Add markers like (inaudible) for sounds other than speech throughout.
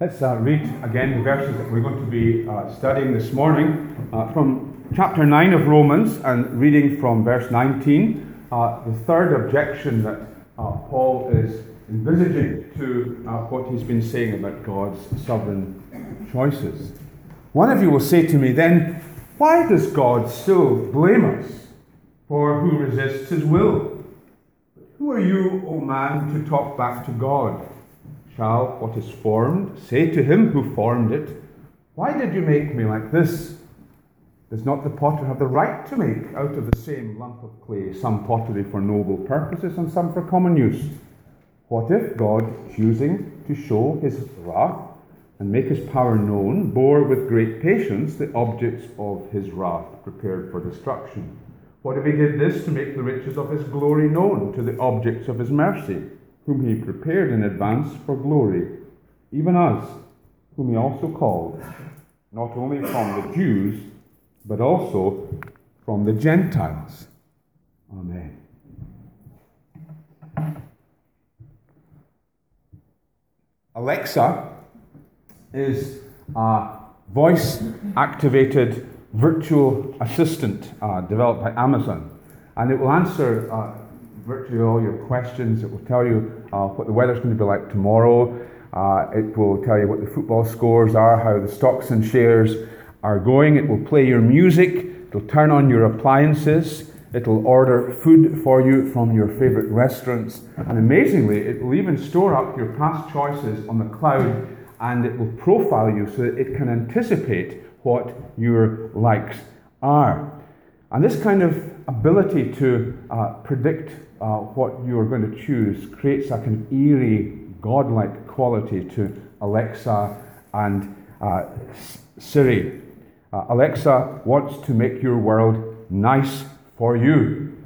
Let's uh, read again the verses that we're going to be uh, studying this morning uh, from chapter 9 of Romans and reading from verse 19. Uh, the third objection that uh, Paul is envisaging to uh, what he's been saying about God's sovereign choices. One of you will say to me, then, why does God still blame us for who resists his will? Who are you, O man, to talk back to God? What is formed say to him who formed it, Why did you make me like this? Does not the potter have the right to make out of the same lump of clay some pottery for noble purposes and some for common use? What if God, choosing to show his wrath and make his power known, bore with great patience the objects of his wrath prepared for destruction? What if he did this to make the riches of his glory known to the objects of his mercy? Whom he prepared in advance for glory, even us, whom he also called, not only from the Jews, but also from the Gentiles. Amen. Alexa is a voice activated virtual assistant uh, developed by Amazon, and it will answer uh, virtually all your questions. It will tell you uh, what the weather's going to be like tomorrow. Uh, it will tell you what the football scores are, how the stocks and shares are going. It will play your music. It'll turn on your appliances. It'll order food for you from your favorite restaurants. And amazingly, it will even store up your past choices on the cloud and it will profile you so that it can anticipate what your likes are. And this kind of ability to uh, predict uh, what you're going to choose creates a kind of eerie, godlike quality to Alexa and uh, Siri. Uh, Alexa wants to make your world nice for you.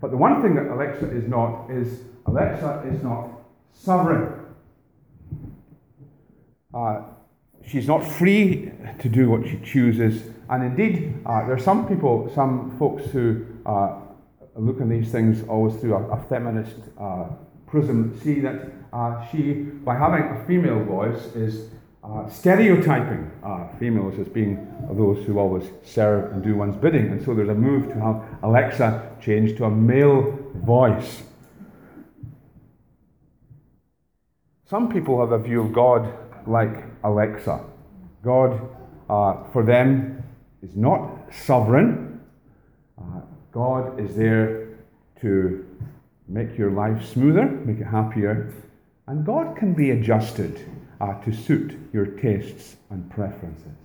But the one thing that Alexa is not is Alexa is not sovereign. Uh, she's not free to do what she chooses. And indeed, uh, there are some people, some folks who uh, look at these things always through a, a feminist uh, prism see that uh, she, by having a female voice, is uh, stereotyping uh, females as being those who always serve and do one's bidding. And so there's a move to have Alexa changed to a male voice. Some people have a view of God like Alexa. God, uh, for them, is not sovereign. God is there to make your life smoother, make it happier, and God can be adjusted uh, to suit your tastes and preferences.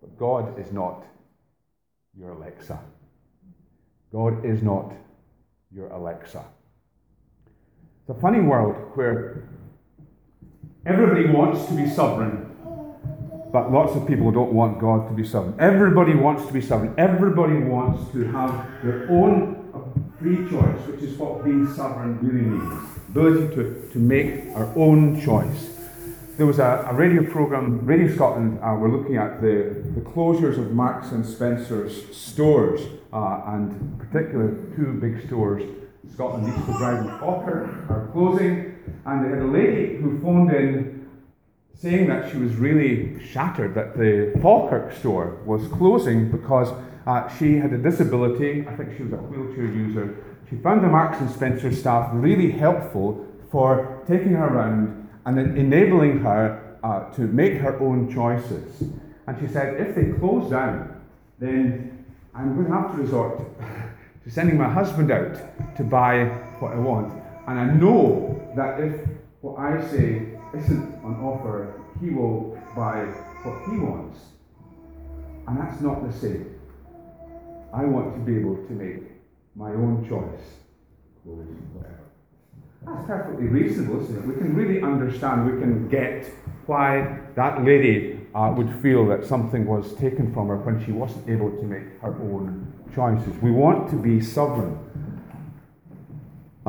But God is not your Alexa. God is not your Alexa. It's a funny world where everybody wants to be sovereign but lots of people don't want God to be sovereign. Everybody wants to be sovereign. Everybody wants to have their own free choice, which is what being sovereign really means ability to, to make our own choice. There was a, a radio program, Radio Scotland, uh, we're looking at the, the closures of Marks and Spencer's stores, uh, and particularly two big stores, Scotland East Kilbride and Falkirk, are closing. And they had a lady who phoned in saying that she was really shattered that the Falkirk store was closing because uh, she had a disability. I think she was a wheelchair user. She found the Marks and Spencer staff really helpful for taking her around and then enabling her uh, to make her own choices. And she said, if they close down, then I'm going to have to resort (laughs) to sending my husband out to buy what I want. And I know that if what I say isn't on offer, he will buy what he wants. And that's not the same. I want to be able to make my own choice. That's perfectly reasonable, isn't it? We can really understand, we can get why that lady uh, would feel that something was taken from her when she wasn't able to make her own choices. We want to be sovereign.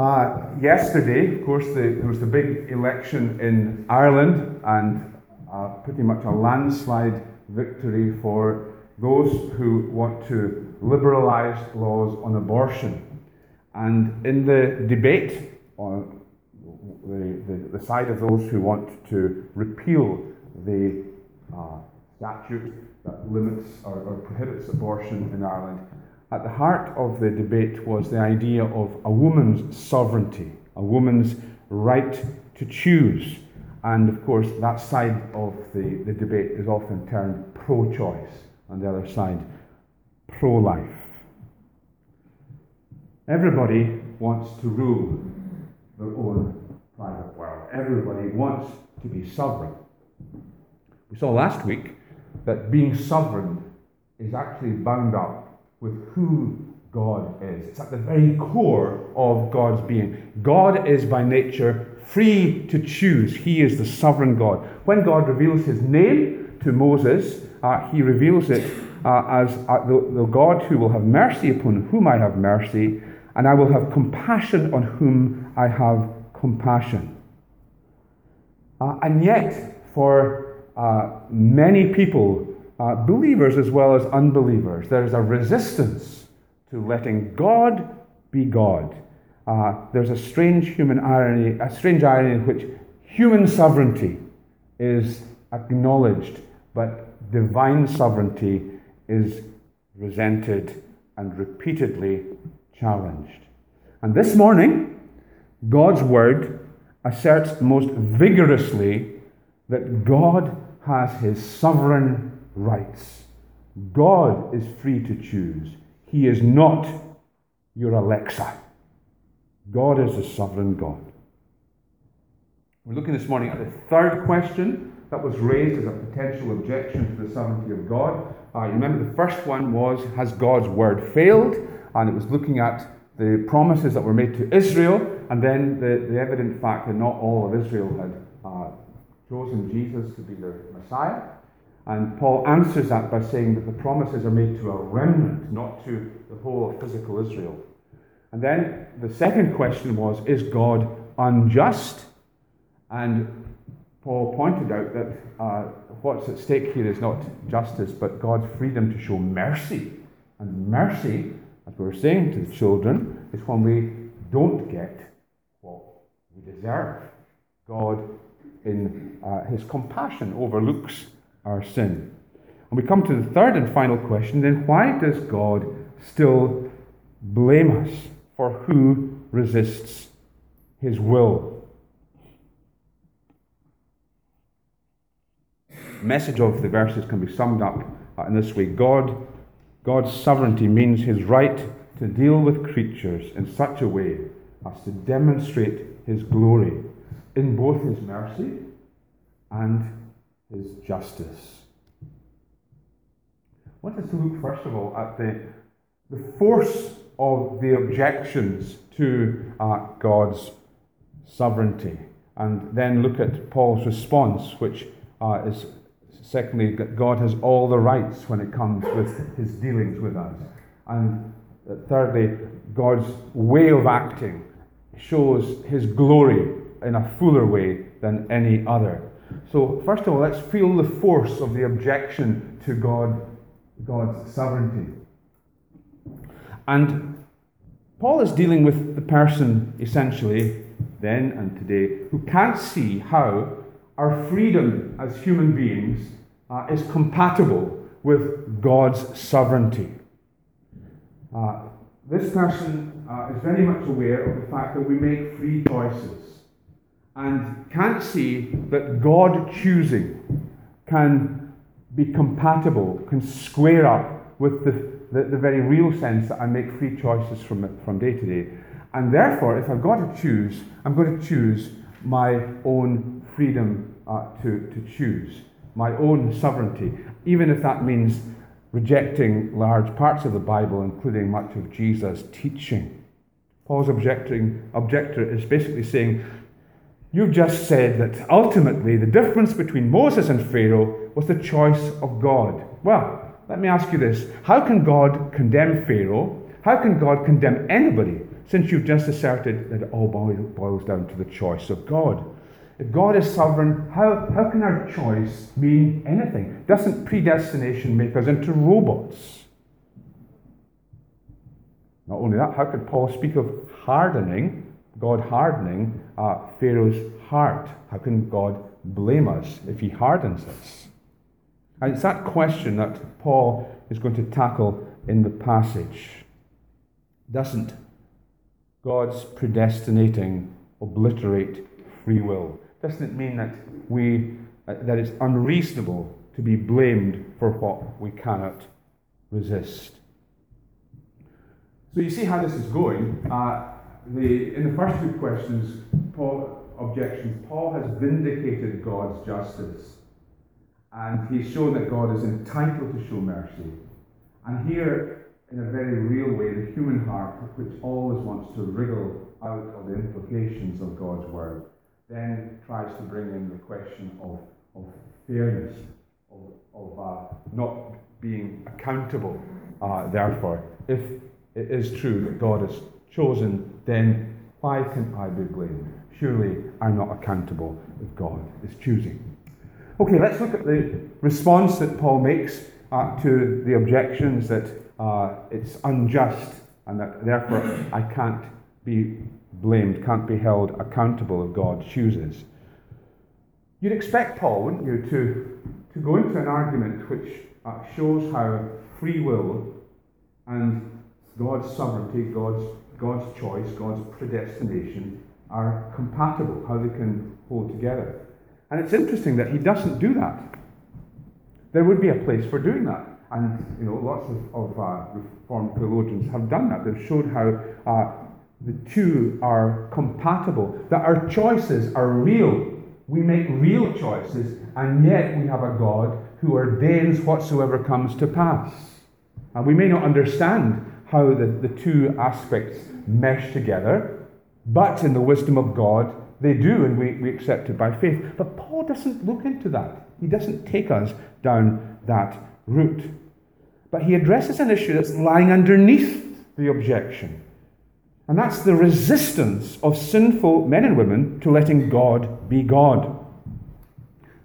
Uh, yesterday, of course, the, there was the big election in Ireland, and uh, pretty much a landslide victory for those who want to liberalise laws on abortion. And in the debate, uh, the, the, the side of those who want to repeal the uh, statute that limits or, or prohibits abortion in Ireland, at the heart of the debate was the idea of a woman's sovereignty, a woman's right to choose. And of course, that side of the, the debate is often termed pro choice, and the other side, pro life. Everybody wants to rule their own private world, everybody wants to be sovereign. We saw last week that being sovereign is actually bound up with who God is. It's at the very core of God's being. God is by nature free to choose. He is the sovereign God. When God reveals his name to Moses, uh, he reveals it uh, as uh, the, the God who will have mercy upon whom I have mercy, and I will have compassion on whom I have compassion. Uh, and yet, for uh, many people, uh, believers as well as unbelievers, there's a resistance to letting God be God. Uh, there's a strange human irony, a strange irony in which human sovereignty is acknowledged, but divine sovereignty is resented and repeatedly challenged. And this morning, God's word asserts most vigorously that God has his sovereign rights. God is free to choose. He is not your Alexa. God is a sovereign God. We're looking this morning at the third question that was raised as a potential objection to the sovereignty of God. Uh, you remember the first one was Has God's word failed? And it was looking at the promises that were made to Israel, and then the, the evident fact that not all of Israel had uh, chosen Jesus to be their Messiah. And Paul answers that by saying that the promises are made to a remnant, not to the whole of physical Israel. And then the second question was Is God unjust? And Paul pointed out that uh, what's at stake here is not justice, but God's freedom to show mercy. And mercy, as we were saying to the children, is when we don't get what we deserve. God in uh, his compassion overlooks our sin. And we come to the third and final question then why does God still blame us for who resists his will? The message of the verses can be summed up in this way God, God's sovereignty means his right to deal with creatures in such a way as to demonstrate his glory in both his mercy and his justice. I want us to look, first of all, at the, the force of the objections to uh, God's sovereignty, and then look at Paul's response, which uh, is secondly, that God has all the rights when it comes with his dealings with us. And uh, thirdly, God's way of acting shows his glory in a fuller way than any other. So, first of all, let's feel the force of the objection to God, God's sovereignty. And Paul is dealing with the person, essentially, then and today, who can't see how our freedom as human beings uh, is compatible with God's sovereignty. Uh, this person uh, is very much aware of the fact that we make free choices and can't see that God choosing can be compatible, can square up with the, the, the, very real sense that I make free choices from, from day to day. And therefore, if I've got to choose, I'm going to choose my own freedom uh, to, to choose, my own sovereignty, even if that means rejecting large parts of the Bible, including much of Jesus' teaching. Paul's objecting, objector is basically saying, You've just said that ultimately the difference between Moses and Pharaoh was the choice of God. Well, let me ask you this How can God condemn Pharaoh? How can God condemn anybody since you've just asserted that it all boils down to the choice of God? If God is sovereign, how, how can our choice mean anything? Doesn't predestination make us into robots? Not only that, how could Paul speak of hardening God hardening uh, Pharaoh's heart. How can God blame us if he hardens us? And it's that question that Paul is going to tackle in the passage. Doesn't God's predestinating obliterate free will? Doesn't it mean that we uh, that it's unreasonable to be blamed for what we cannot resist? So you see how this is going. Uh, the, in the first two questions, Paul objections, Paul has vindicated God's justice. And he's shown that God is entitled to show mercy. And here, in a very real way, the human heart, which always wants to wriggle out of the implications of God's word, then tries to bring in the question of, of fairness, of, of uh, not being accountable, uh, therefore. If it is true that God has chosen, then why can I be blamed? Surely I'm not accountable if God is choosing. Okay, let's look at the response that Paul makes uh, to the objections that uh, it's unjust and that therefore I can't be blamed, can't be held accountable if God chooses. You'd expect Paul, wouldn't you, to, to go into an argument which uh, shows how free will and God's sovereignty, God's, God's choice, God's predestination are compatible, how they can hold together. And it's interesting that he doesn't do that. There would be a place for doing that. And you know, lots of, of uh, Reformed theologians have done that. They've showed how uh, the two are compatible, that our choices are real. We make real choices, and yet we have a God who ordains whatsoever comes to pass. And we may not understand how the, the two aspects mesh together, but in the wisdom of God, they do, and we, we accept it by faith. But Paul doesn't look into that. He doesn't take us down that route. But he addresses an issue that's lying underneath the objection. And that's the resistance of sinful men and women to letting God be God.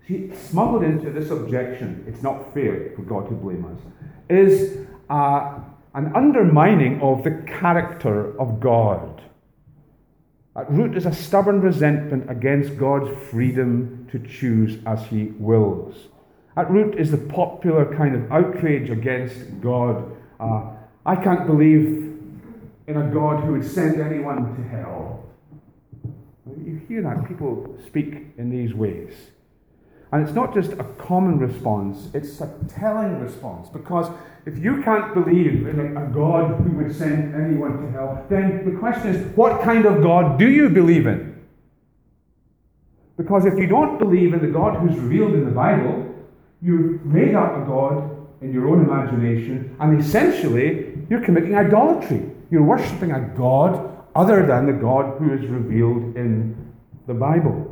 See, smuggled into this objection, it's not fair for God to blame us, is uh, an undermining of the character of God. At root is a stubborn resentment against God's freedom to choose as He wills. At root is the popular kind of outrage against God. Uh, I can't believe in a God who would send anyone to hell. You hear that people speak in these ways. And it's not just a common response, it's a telling response. Because if you can't believe in a God who would send anyone to hell, then the question is what kind of God do you believe in? Because if you don't believe in the God who's revealed in the Bible, you've made up a God in your own imagination, and essentially you're committing idolatry. You're worshipping a God other than the God who is revealed in the Bible.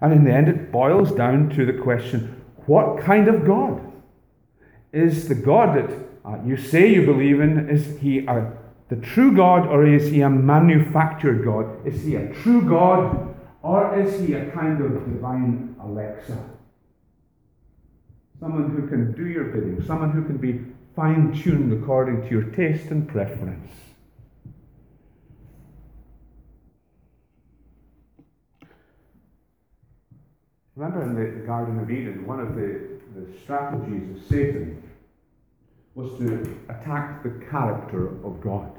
And in the end, it boils down to the question what kind of God? Is the God that uh, you say you believe in, is he a, the true God or is he a manufactured God? Is he a true God or is he a kind of divine Alexa? Someone who can do your bidding, someone who can be fine tuned according to your taste and preference. Remember in the Garden of Eden, one of the, the strategies of Satan was to attack the character of God.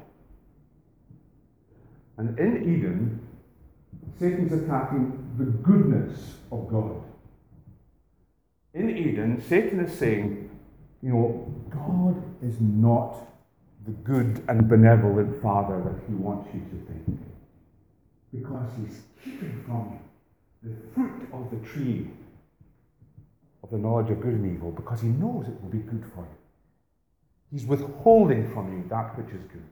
And in Eden, Satan's attacking the goodness of God. In Eden, Satan is saying, you know, God is not the good and benevolent Father that he wants you to think. Because he's keeping from you the fruit of the tree of the knowledge of good and evil because he knows it will be good for you. He's withholding from you that which is good.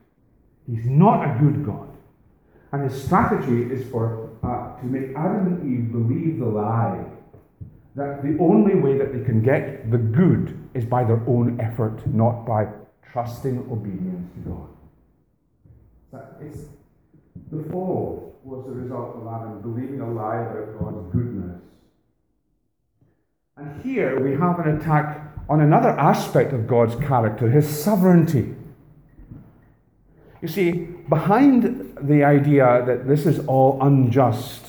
He's not a good God. And his strategy is for uh, to make Adam and Eve believe the lie that the only way that they can get the good is by their own effort, not by trusting obedience to God. That it's the fall was the result of Adam believing a lie about God's goodness. And here we have an attack on another aspect of God's character, his sovereignty. You see, behind the idea that this is all unjust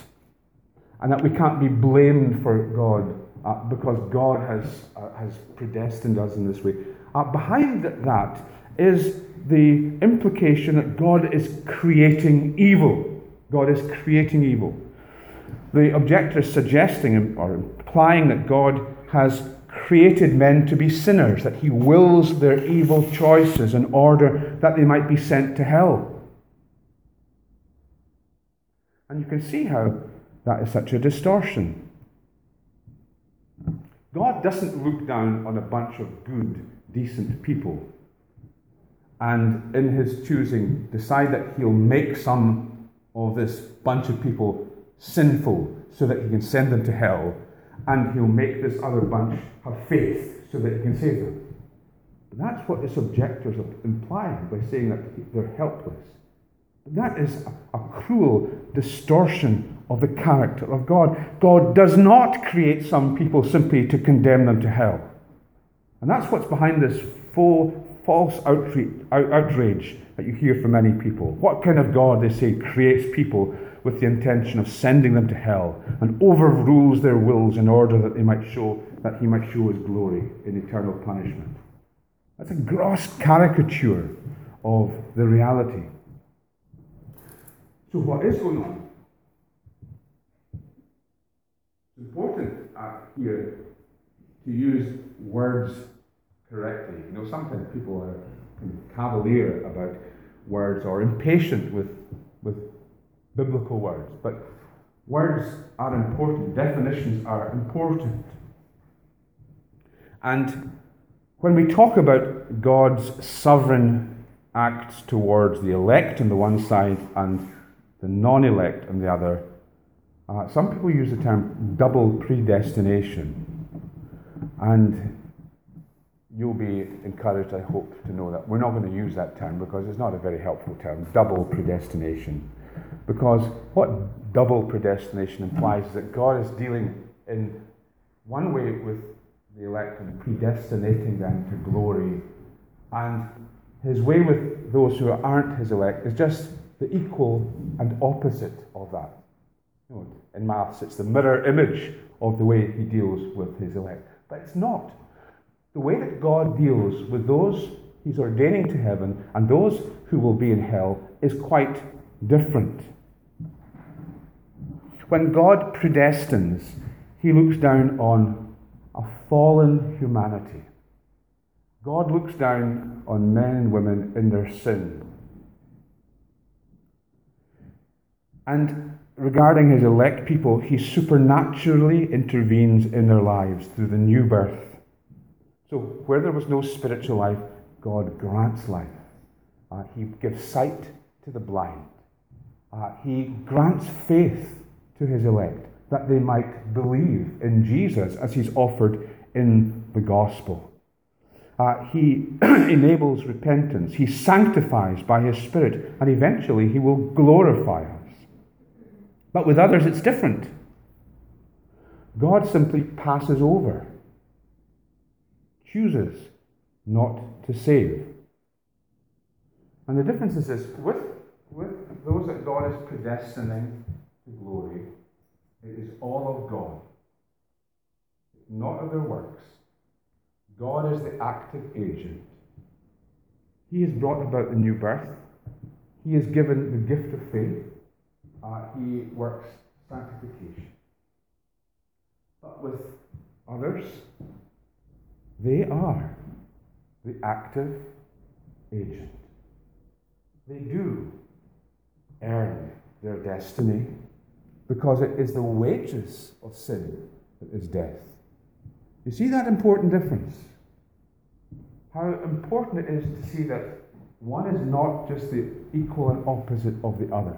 and that we can't be blamed for God uh, because God has, uh, has predestined us in this way, uh, behind that is the implication that God is creating evil. God is creating evil. The objector is suggesting or implying that God has created men to be sinners, that he wills their evil choices in order that they might be sent to hell. And you can see how that is such a distortion. God doesn't look down on a bunch of good, decent people and, in his choosing, decide that he'll make some of this bunch of people sinful so that he can send them to hell and he'll make this other bunch have faith so that he can save them. But that's what the objectors are implying by saying that they're helpless. That is a, a cruel distortion of the character of God. God does not create some people simply to condemn them to hell. And that's what's behind this full, false outrage that you hear from many people. What kind of God, they say, creates people with the intention of sending them to hell and overrules their wills in order that they might show that he might show his glory in eternal punishment. That's a gross caricature of the reality. So what is going on? It's important here to use words correctly. You know, sometimes people are cavalier about words or impatient with, with biblical words, but words are important, definitions are important. And when we talk about God's sovereign acts towards the elect on the one side and the non elect on the other, uh, some people use the term double predestination. And you'll be encouraged, I hope, to know that we're not going to use that term because it's not a very helpful term, double predestination. Because what double predestination implies is that God is dealing in one way with the elect and predestinating them to glory, and his way with those who aren't his elect is just the equal and opposite of that. In maths, it's the mirror image of the way he deals with his elect. But it's not. The way that God deals with those he's ordaining to heaven and those who will be in hell is quite different. When God predestines, he looks down on a fallen humanity. God looks down on men and women in their sin. And regarding his elect people, he supernaturally intervenes in their lives through the new birth. So, where there was no spiritual life, God grants life. Uh, he gives sight to the blind. Uh, he grants faith to his elect, that they might believe in Jesus as he's offered in the gospel. Uh, he (clears throat) enables repentance, he sanctifies by his Spirit, and eventually he will glorify us. But with others, it's different. God simply passes over, chooses not to save. And the difference is this with, with those that God is predestining to glory. It is all of God, not of their works. God is the active agent. He has brought about the new birth. He has given the gift of faith. Uh, he works sanctification. But with others, they are the active agent. They do earn their destiny because it is the wages of sin that is death. You see that important difference? How important it is to see that one is not just the equal and opposite of the other.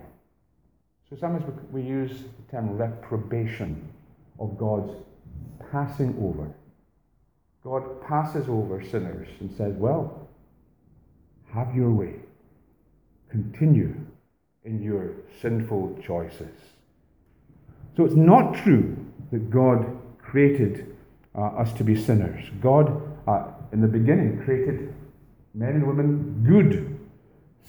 So sometimes we use the term reprobation of God's passing over. God passes over sinners and says, Well, have your way. Continue in your sinful choices. So it's not true that God created uh, us to be sinners. God, uh, in the beginning, created men and women good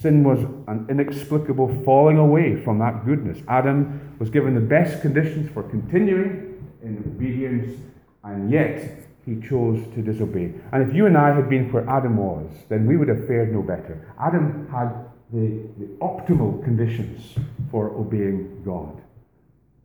Sin was an inexplicable falling away from that goodness. Adam was given the best conditions for continuing in obedience, and yet he chose to disobey. And if you and I had been where Adam was, then we would have fared no better. Adam had the, the optimal conditions for obeying God.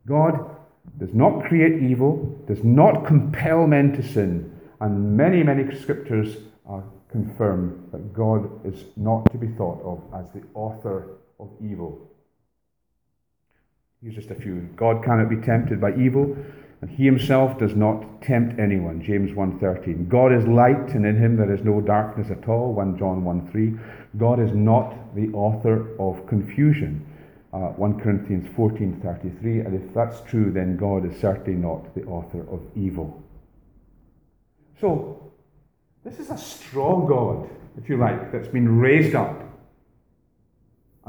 God does not create evil, does not compel men to sin, and many, many scriptures uh, confirm that God is not to be thought of as the author of evil. Here's just a few. God cannot be tempted by evil, and he himself does not tempt anyone. James 1.13. God is light, and in him there is no darkness at all. 1 John 1.3. God is not the author of confusion. Uh, 1 Corinthians 14.33. And if that's true, then God is certainly not the author of evil. So, this is a strong God, if you like, that's been raised up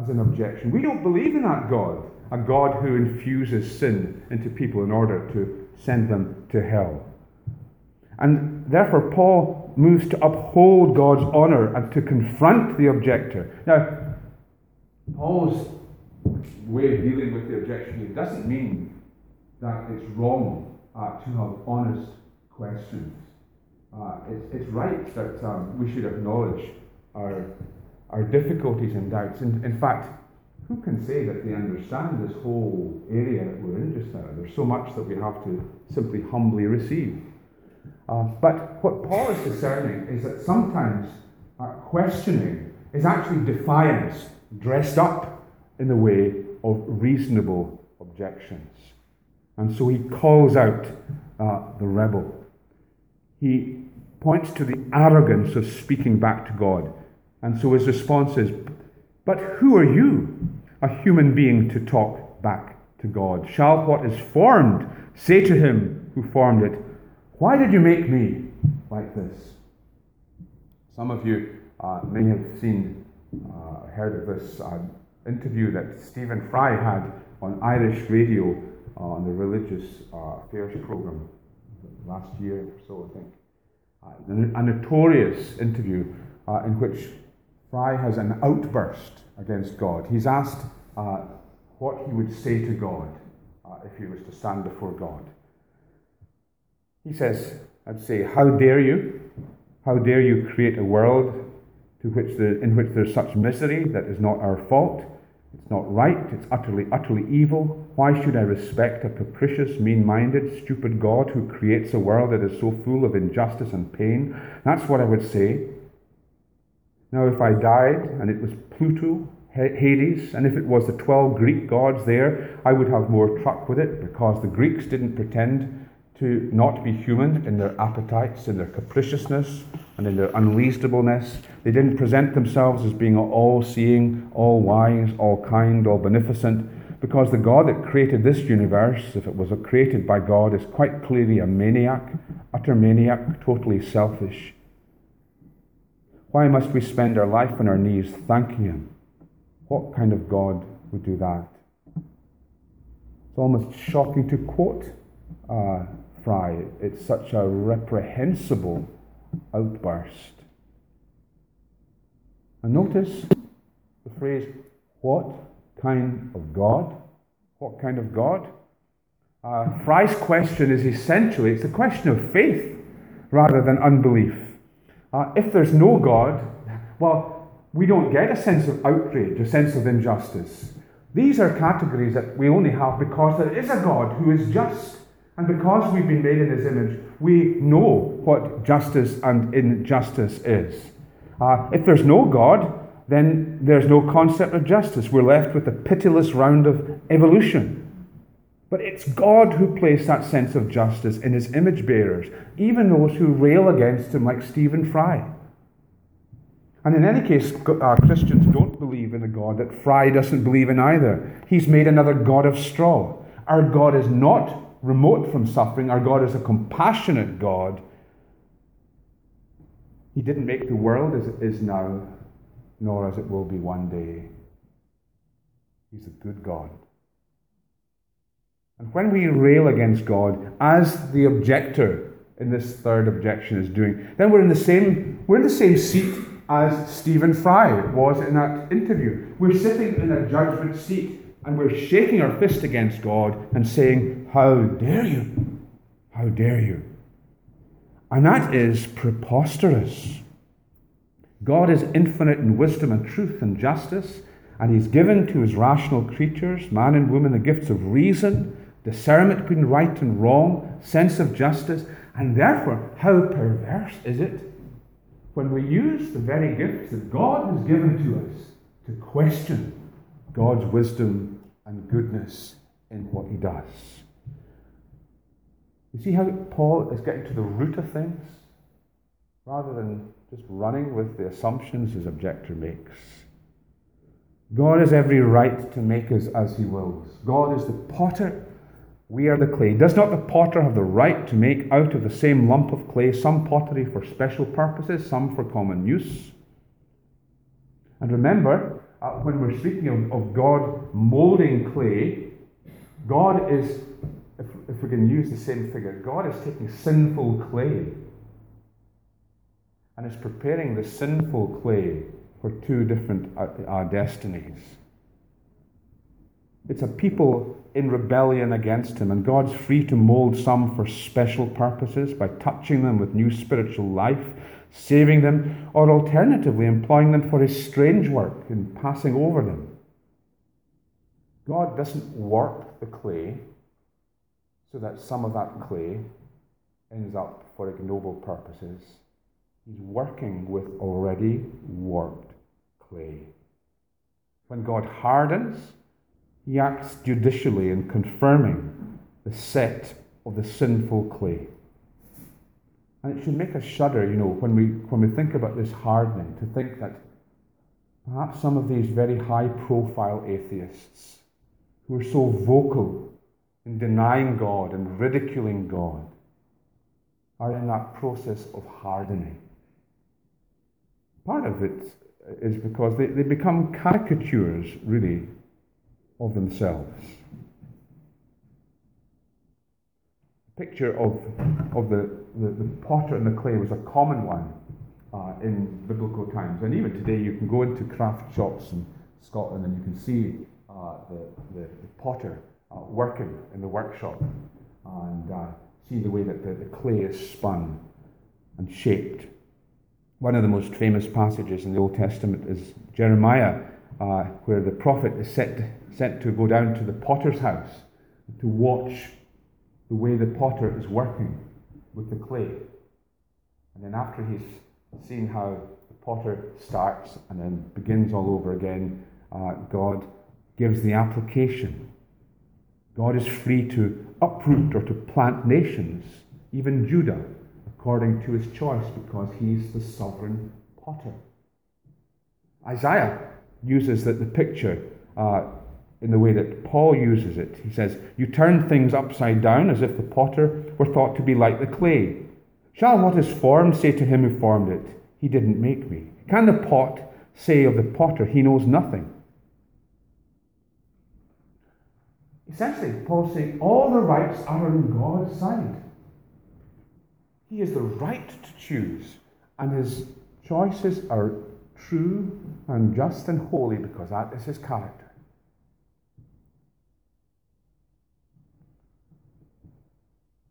as an objection. We don't believe in that God, a God who infuses sin into people in order to send them to hell. And therefore, Paul moves to uphold God's honor and to confront the objector. Now, Paul's way of dealing with the objection doesn't mean that it's wrong uh, to have honest questions. Uh, it's, it's right that um, we should acknowledge our, our difficulties and doubts. And in fact, who can say that they understand this whole area that we're in just now? There's so much that we have to simply humbly receive. Uh, but what Paul is discerning is that sometimes questioning is actually defiance dressed up in the way of reasonable objections. And so he calls out uh, the rebel. He points to the arrogance of speaking back to God. And so his response is, But who are you, a human being, to talk back to God? Shall what is formed say to him who formed it, Why did you make me like this? Some of you uh, may have seen, uh, heard of this uh, interview that Stephen Fry had on Irish radio uh, on the religious uh, affairs program last year or so, I think. Uh, a notorious interview in which Fry has an outburst against God. He's asked uh, what he would say to God uh, if he was to stand before God. He says, I'd say, How dare you? How dare you create a world to which the, in which there's such misery that is not our fault? It's not right. It's utterly, utterly evil. Why should I respect a capricious, mean minded, stupid God who creates a world that is so full of injustice and pain? That's what I would say. Now, if I died and it was Pluto, Hades, and if it was the 12 Greek gods there, I would have more truck with it because the Greeks didn't pretend to not be human in their appetites, in their capriciousness, and in their unreasonableness. They didn't present themselves as being all seeing, all wise, all kind, all beneficent, because the God that created this universe, if it was created by God, is quite clearly a maniac, utter maniac, totally selfish. Why must we spend our life on our knees thanking Him? What kind of God would do that? It's almost shocking to quote uh, Fry. It's such a reprehensible outburst. And notice the phrase, what kind of God? What kind of God? Uh, Fry's question is essentially, it's a question of faith rather than unbelief. Uh, if there's no God, well, we don't get a sense of outrage, a sense of injustice. These are categories that we only have because there is a God who is just and because we've been made in his image, we know what justice and injustice is. Uh, if there's no God, then there's no concept of justice. We're left with a pitiless round of evolution. But it's God who placed that sense of justice in his image bearers, even those who rail against him, like Stephen Fry. And in any case, uh, Christians don't believe in a God that Fry doesn't believe in either. He's made another God of straw. Our God is not remote from suffering. Our God is a compassionate God. He didn't make the world as it is now, nor as it will be one day. He's a good God. And when we rail against God, as the objector in this third objection is doing, then we're in the same, we're in the same seat as Stephen Fry was in that interview. We're sitting in a judgment seat and we're shaking our fist against God and saying, How dare you? How dare you? And that is preposterous. God is infinite in wisdom and truth and justice, and He's given to His rational creatures, man and woman, the gifts of reason, discernment between right and wrong, sense of justice, and therefore, how perverse is it when we use the very gifts that God has given to us to question God's wisdom and goodness in what He does? You see how Paul is getting to the root of things rather than just running with the assumptions his objector makes. God has every right to make us as he wills. God is the potter, we are the clay. Does not the potter have the right to make out of the same lump of clay some pottery for special purposes, some for common use? And remember, uh, when we're speaking of, of God molding clay, God is, if, if we can use the same figure, God is taking sinful clay and is preparing the sinful clay for two different uh, uh, destinies. It's a people in rebellion against Him, and God's free to mold some for special purposes by touching them with new spiritual life, saving them, or alternatively employing them for His strange work in passing over them. God doesn't warp the clay so that some of that clay ends up for ignoble purposes. He's working with already warped clay. When God hardens, he acts judicially in confirming the set of the sinful clay. And it should make us shudder, you know, when we, when we think about this hardening, to think that perhaps some of these very high profile atheists who are so vocal in denying God and ridiculing God are in that process of hardening. Part of it is because they, they become caricatures, really, of themselves. The picture of, of the, the, the potter and the clay was a common one uh, in biblical times. And even today, you can go into craft shops in Scotland and you can see uh, the, the, the, potter uh, working in the workshop and uh, see the way that the, the clay is spun and shaped one of the most famous passages in the Old Testament is Jeremiah, uh, where the prophet is set, sent to go down to the potter's house to watch the way the potter is working with the clay. And then, after he's seen how the potter starts and then begins all over again, uh, God gives the application. God is free to uproot or to plant nations, even Judah according to his choice because he's the sovereign potter. Isaiah uses the, the picture uh, in the way that Paul uses it. He says, You turn things upside down as if the potter were thought to be like the clay. Shall what is formed say to him who formed it, He didn't make me? Can the pot say of the potter, He knows nothing? Essentially, Paul's saying all the rights are on God's side. He has the right to choose, and his choices are true and just and holy because that is his character.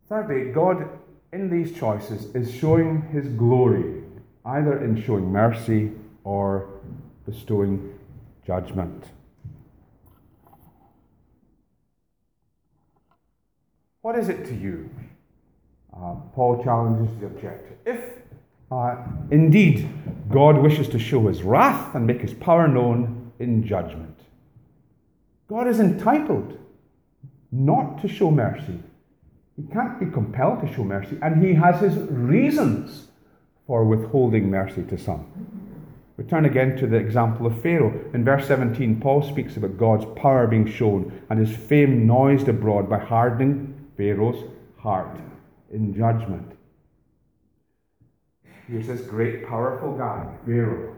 Thirdly, God in these choices is showing his glory, either in showing mercy or bestowing judgment. What is it to you uh, Paul challenges the objector. If uh, indeed God wishes to show his wrath and make his power known in judgment, God is entitled not to show mercy. He can't be compelled to show mercy, and he has his reasons for withholding mercy to some. Return again to the example of Pharaoh. In verse 17, Paul speaks about God's power being shown and his fame noised abroad by hardening Pharaoh's heart in judgment. Here's this great, powerful guy, Pharaoh,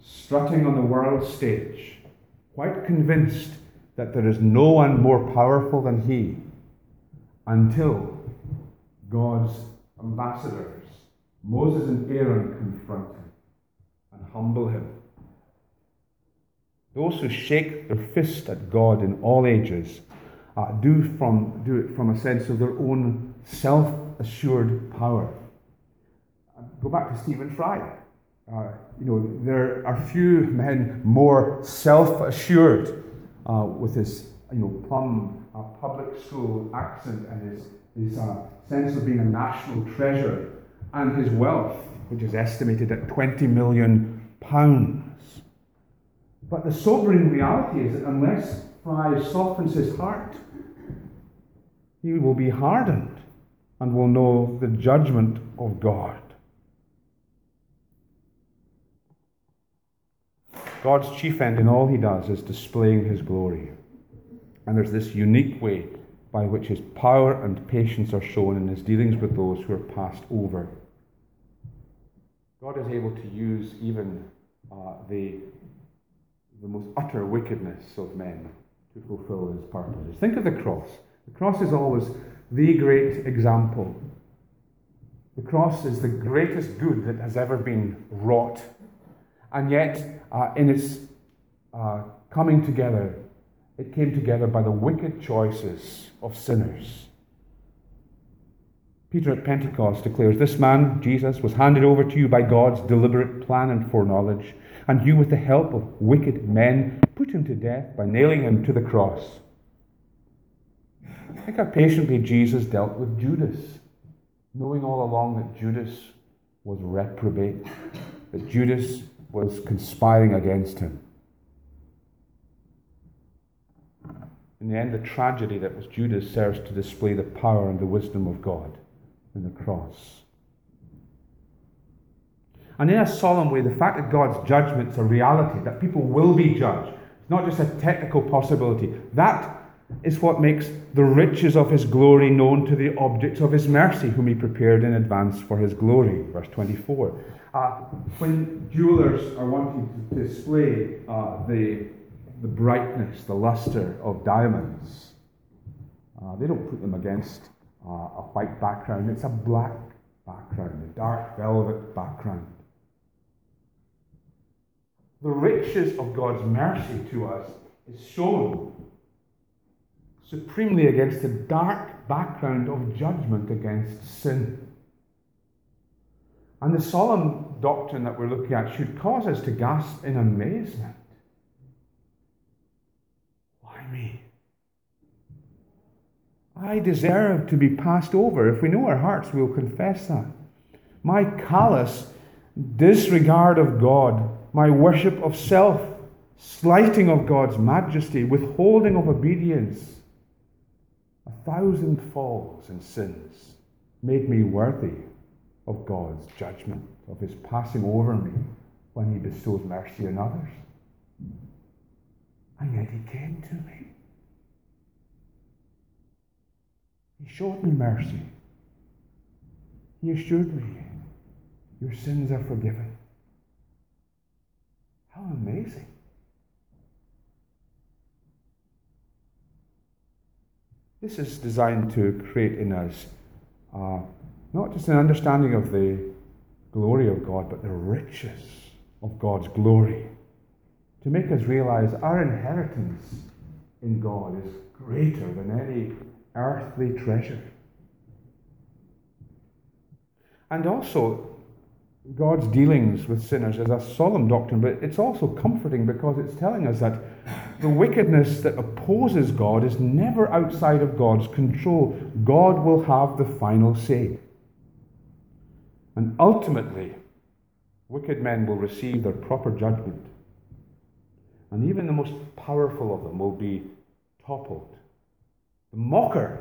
strutting on the world stage, quite convinced that there is no one more powerful than he, until God's ambassadors, Moses and Aaron, confront him. And humble him. Those who shake their fist at God in all ages uh, do, from, do it from a sense of their own self assured power. Go back to Stephen Fry. Uh, you know, there are few men more self assured uh, with his you know, plum uh, public school accent and his, his uh, sense of being a national treasure and his wealth, which is estimated at 20 million pounds. But the sobering reality is that unless Fry softens his heart, he will be hardened and will know the judgment of God. God's chief end in all he does is displaying his glory. And there's this unique way by which his power and patience are shown in his dealings with those who are passed over. God is able to use even uh, the the most utter wickedness of men to fulfill his purposes. Think of the cross. The cross is always the great example. The cross is the greatest good that has ever been wrought. And yet, uh, in its uh, coming together, it came together by the wicked choices of sinners. Peter at Pentecost declares, This man, Jesus, was handed over to you by God's deliberate plan and foreknowledge and you, with the help of wicked men, put him to death by nailing him to the cross. Think how patiently Jesus dealt with Judas, knowing all along that Judas was reprobate, that Judas was conspiring against him. In the end, the tragedy that was Judas serves to display the power and the wisdom of God in the cross. And in a solemn way, the fact that God's judgment's a reality, that people will be judged, it's not just a technical possibility. That is what makes the riches of his glory known to the objects of his mercy, whom he prepared in advance for his glory. Verse 24. Uh, when jewelers are wanting to display uh, the, the brightness, the luster of diamonds, uh, they don't put them against uh, a white background, it's a black background, a dark velvet background the riches of God's mercy to us is shown supremely against the dark background of judgment against sin. And the solemn doctrine that we're looking at should cause us to gasp in amazement. Why me? I deserve to be passed over. If we know our hearts, we'll confess that. My callous disregard of God my worship of self, slighting of God's majesty, withholding of obedience. A thousand falls and sins made me worthy of God's judgment, of his passing over me when he bestows mercy on others. And yet he came to me. He showed me mercy. He assured me, Your sins are forgiven. How amazing. This is designed to create in us uh, not just an understanding of the glory of God, but the riches of God's glory. To make us realize our inheritance in God is greater than any earthly treasure. And also, God's dealings with sinners is a solemn doctrine, but it's also comforting because it's telling us that the wickedness that opposes God is never outside of God's control. God will have the final say. And ultimately, wicked men will receive their proper judgment. And even the most powerful of them will be toppled. The mocker,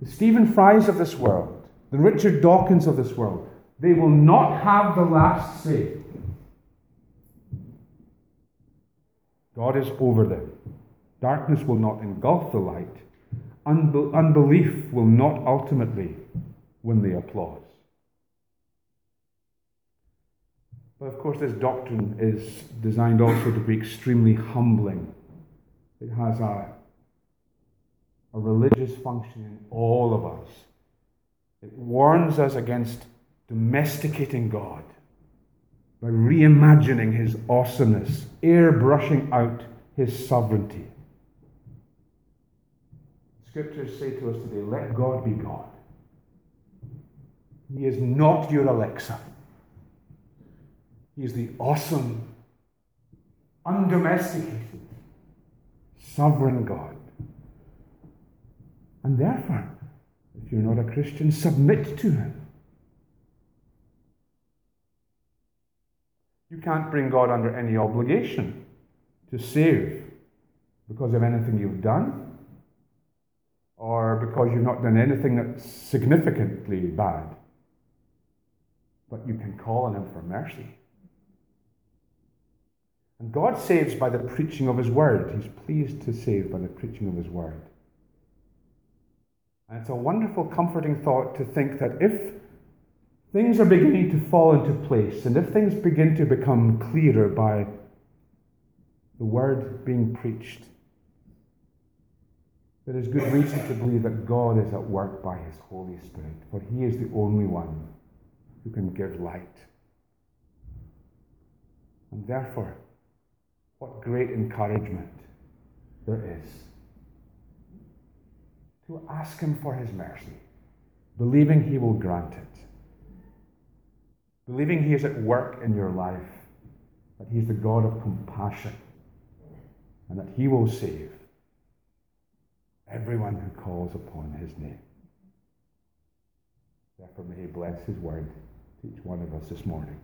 the Stephen Fries of this world, the Richard Dawkins of this world, they will not have the last say. God is over them. Darkness will not engulf the light. unbelief will not ultimately win the applause. But of course, this doctrine is designed also to be extremely humbling. It has a, a religious function in all of us. It warns us against domesticating God. By reimagining his awesomeness, airbrushing out his sovereignty. Scriptures say to us today let God be God. He is not your Alexa. He is the awesome, undomesticated, sovereign God. And therefore, if you're not a Christian, submit to Him. You can't bring God under any obligation to save because of anything you've done or because you've not done anything that's significantly bad. But you can call on Him for mercy. And God saves by the preaching of His word. He's pleased to save by the preaching of His word. And it's a wonderful, comforting thought to think that if things are beginning to fall into place, and if things begin to become clearer by the word being preached, there is good reason to believe that God is at work by His Holy Spirit, for He is the only one who can give light. And therefore, what great encouragement there is to ask Him for His mercy, believing He will grant it believing He is at work in your life, that He is the God of compassion, and that He will save everyone who calls upon His name. Therefore, may He bless His word to each one of us this morning.